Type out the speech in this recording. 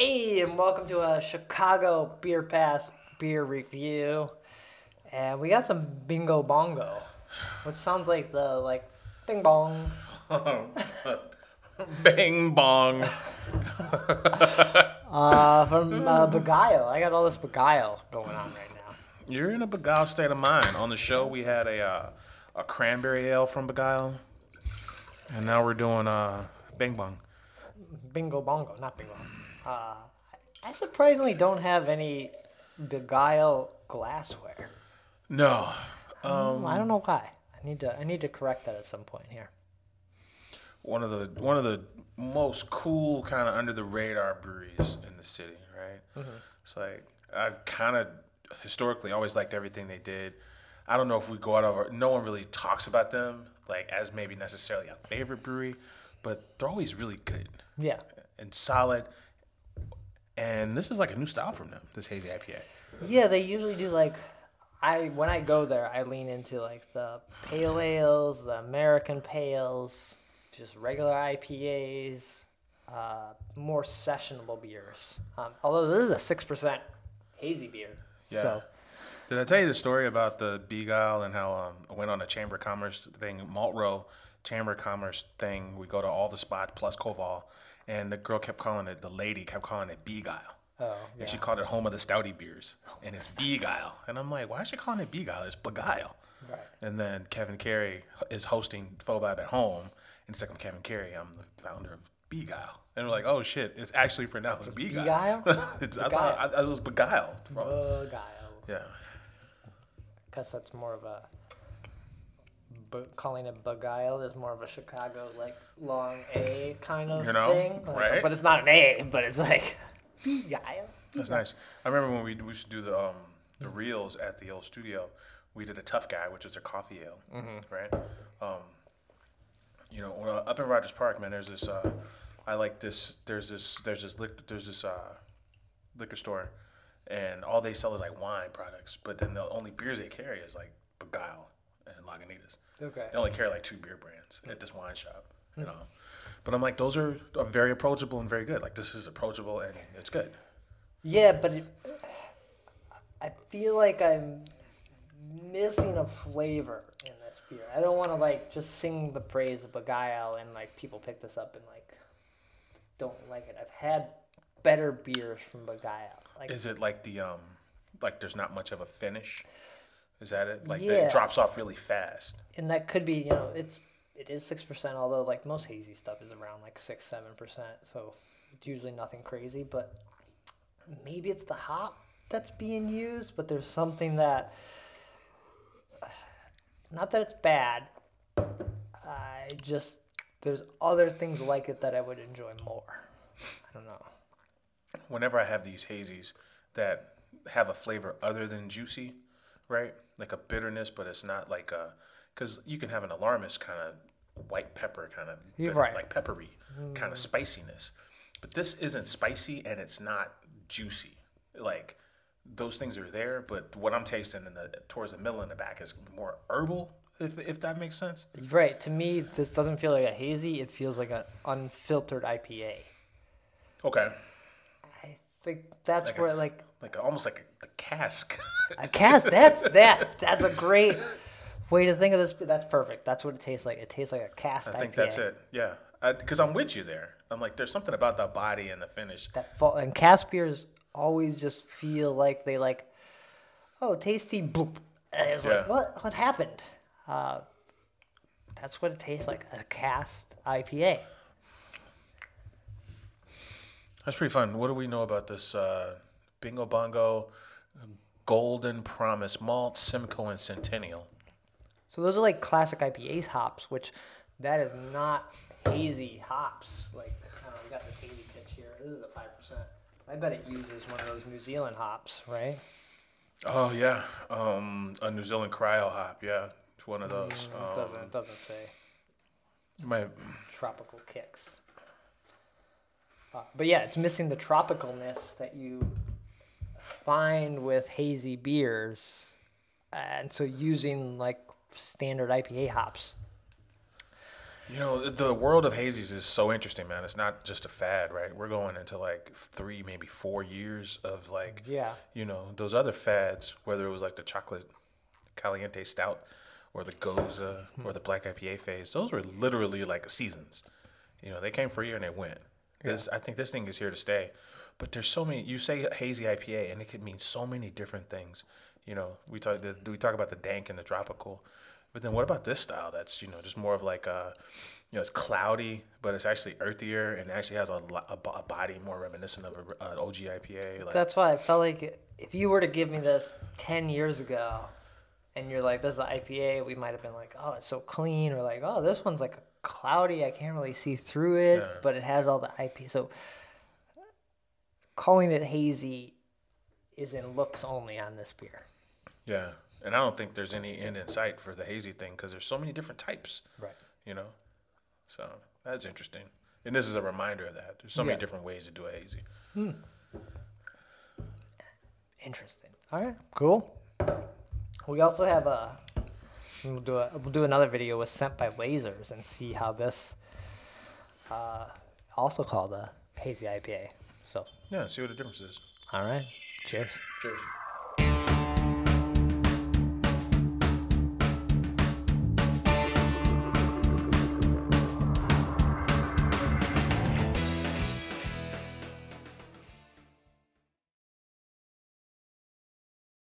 Hey, and welcome to a Chicago Beer Pass beer review. And we got some Bingo Bango, which sounds like the like Bing Bong. Bing bong. Uh, from uh, Begyle. I got all this Begyle going on right now. You're in a beguiled state of mind. On the show, we had a uh, a cranberry ale from Begyle, and now we're doing uh, bing Bong. Bingo Bongo, not Bingo. Uh, I surprisingly don't have any Begyle glassware. No, um, I don't know why. I need to I need to correct that at some point here. one of the one of the most cool kind of under the radar breweries in the city, right? It's like I've kind of historically always liked everything they did. I don't know if we go out of our, no one really talks about them like as maybe necessarily a favorite brewery, but they're always really good Yeah. and solid. And this is like a new style from them, this hazy IPA. Yeah, they usually do like I when I go there, I lean into like the pale ales, the American pales, just regular IPAs, uh, more sessionable beers. Um, although this is a six percent hazy beer, Yeah. so Did I tell you the story about the Beagle and how um, I went on a Chamber of Commerce thing, Malt Row Chamber of Commerce thing? We go to all the spots plus Koval, and the girl kept calling it, the lady kept calling it Begyle. oh And she called it home of the stouty beers, and it's Begyle. And I'm like, why is she calling it Begyle? It's Begyle. right. And then Kevin Cary is hosting FoBAB at home, and it's like I'm Kevin Cary. I'm the founder of Begyle, and we're like, oh shit, it's actually pronounced Begyle. Begyle? it's, I thought I, I was Begyle. From, Begyle, yeah. because that's more of a. But calling it beguile is more of a Chicago like long A kind of You know, thing, Like, right? But it's not an A, but it's like beguile. That's nice. I remember when we we used to do the um the reels at the old studio. We did a tough guy, which was a coffee ale, right? Um, you know, uh, up in Rogers Park, man, there's this. Uh, I like this. There's this. There's this. Lic- there's this uh, liquor store, and all they sell is like wine products. But then the only beers they carry is like Begyle and Lagunitas. Okay. They only carry like two beer brands at this wine shop, you know. But I'm like, those are, are very approachable and very good. Like this is approachable and it's good. Yeah, but it, I feel like I'm missing a flavor in this beer. I don't want to like just sing the praise of Begyle and like people pick this up and like don't like it. I've had better beers from Begyle. Like Is it like the um like there's not much of a finish? Is that it? Like Yeah. it drops off really fast. and that could be you know it's it is six percent. Although like most hazy stuff is around like six seven percent, so it's usually nothing crazy. But maybe it's the hop that's being used, but there's something that not that it's bad. I just there's other things like it that I would enjoy more. I don't know. Whenever I have these hazies that have a flavor other than juicy, right? Like a bitterness, but it's not like a because you can have an alarmist kind of white pepper kind of right. like peppery kind of mm. spiciness, but this isn't spicy and it's not juicy. Like those things are there, but what I'm tasting in the towards the middle and the back is more herbal. If, if that makes sense. Right. To me, this doesn't feel like a hazy. It feels like an unfiltered IPA. Okay. I think that's Like a- where like Like almost like a, the cask. a cask. That's that. That's a great way to think of this. That's perfect. That's what it tastes like. It tastes like a cask. I think IPA. that's it. Yeah. Because I'm with you there. I'm like, there's something about the body and the finish. That fall, and cask beers always just feel like they like, oh, tasty. Boop. And it's Yeah. like what? What happened? Uh, that's what it tastes like. A cask IPA. That's pretty fun. What do we know about this uh, Bingo Bango Golden Promise Malt, Simcoe, and Centennial? So those are like classic IPAs hops, which that is not hazy hops. Like I we got this hazy pitch here. This is a five percent. I bet it uses one of those New Zealand hops, right? Oh, yeah. Um, a New Zealand cryo hop. Yeah. It's one of those. It Um, doesn't it doesn't say my, tropical kicks. Uh, but yeah, it's missing the tropicalness that you find with hazy beers, and so using like standard IPA hops. You know, the world of hazies is so interesting, man. It's not just a fad, right? We're going into like three, maybe four years of like, Yeah. you know, those other fads, whether it was like the chocolate caliente stout or the gose or the black IPA phase, those were literally like seasons. You know, they came for a year and they went. This, I think this thing is here to stay. But there's so many. You say hazy IPA, and it could mean so many different things. You know, we talk. The, we talk about the dank and the tropical, but then what about this style? That's you know just more of like a, you know, it's cloudy, but it's actually earthier and actually has a, a, a body more reminiscent of a, an OG IPA. Like, That's why I felt like if you were to give me this 10 years ago and you're like, this is an IPA, we might have been like, oh, it's so clean, or like, oh, this one's like cloudy, I can't really see through it, Yeah. but it has all the IP. So calling it hazy is in looks only on this beer. yeah, and I don't think there's any end in sight for the hazy thing because there's so many different types. Right. You know, so that's interesting. And this is a reminder of that. There's so Yeah. many different ways to do a hazy. Hmm. Interesting. All right, cool. We also have a. We'll do a. We'll do another video with sent by lasers and see how this. Uh, also called a hazy IPA. So, Yeah, see what the difference is. all right. Cheers. Cheers.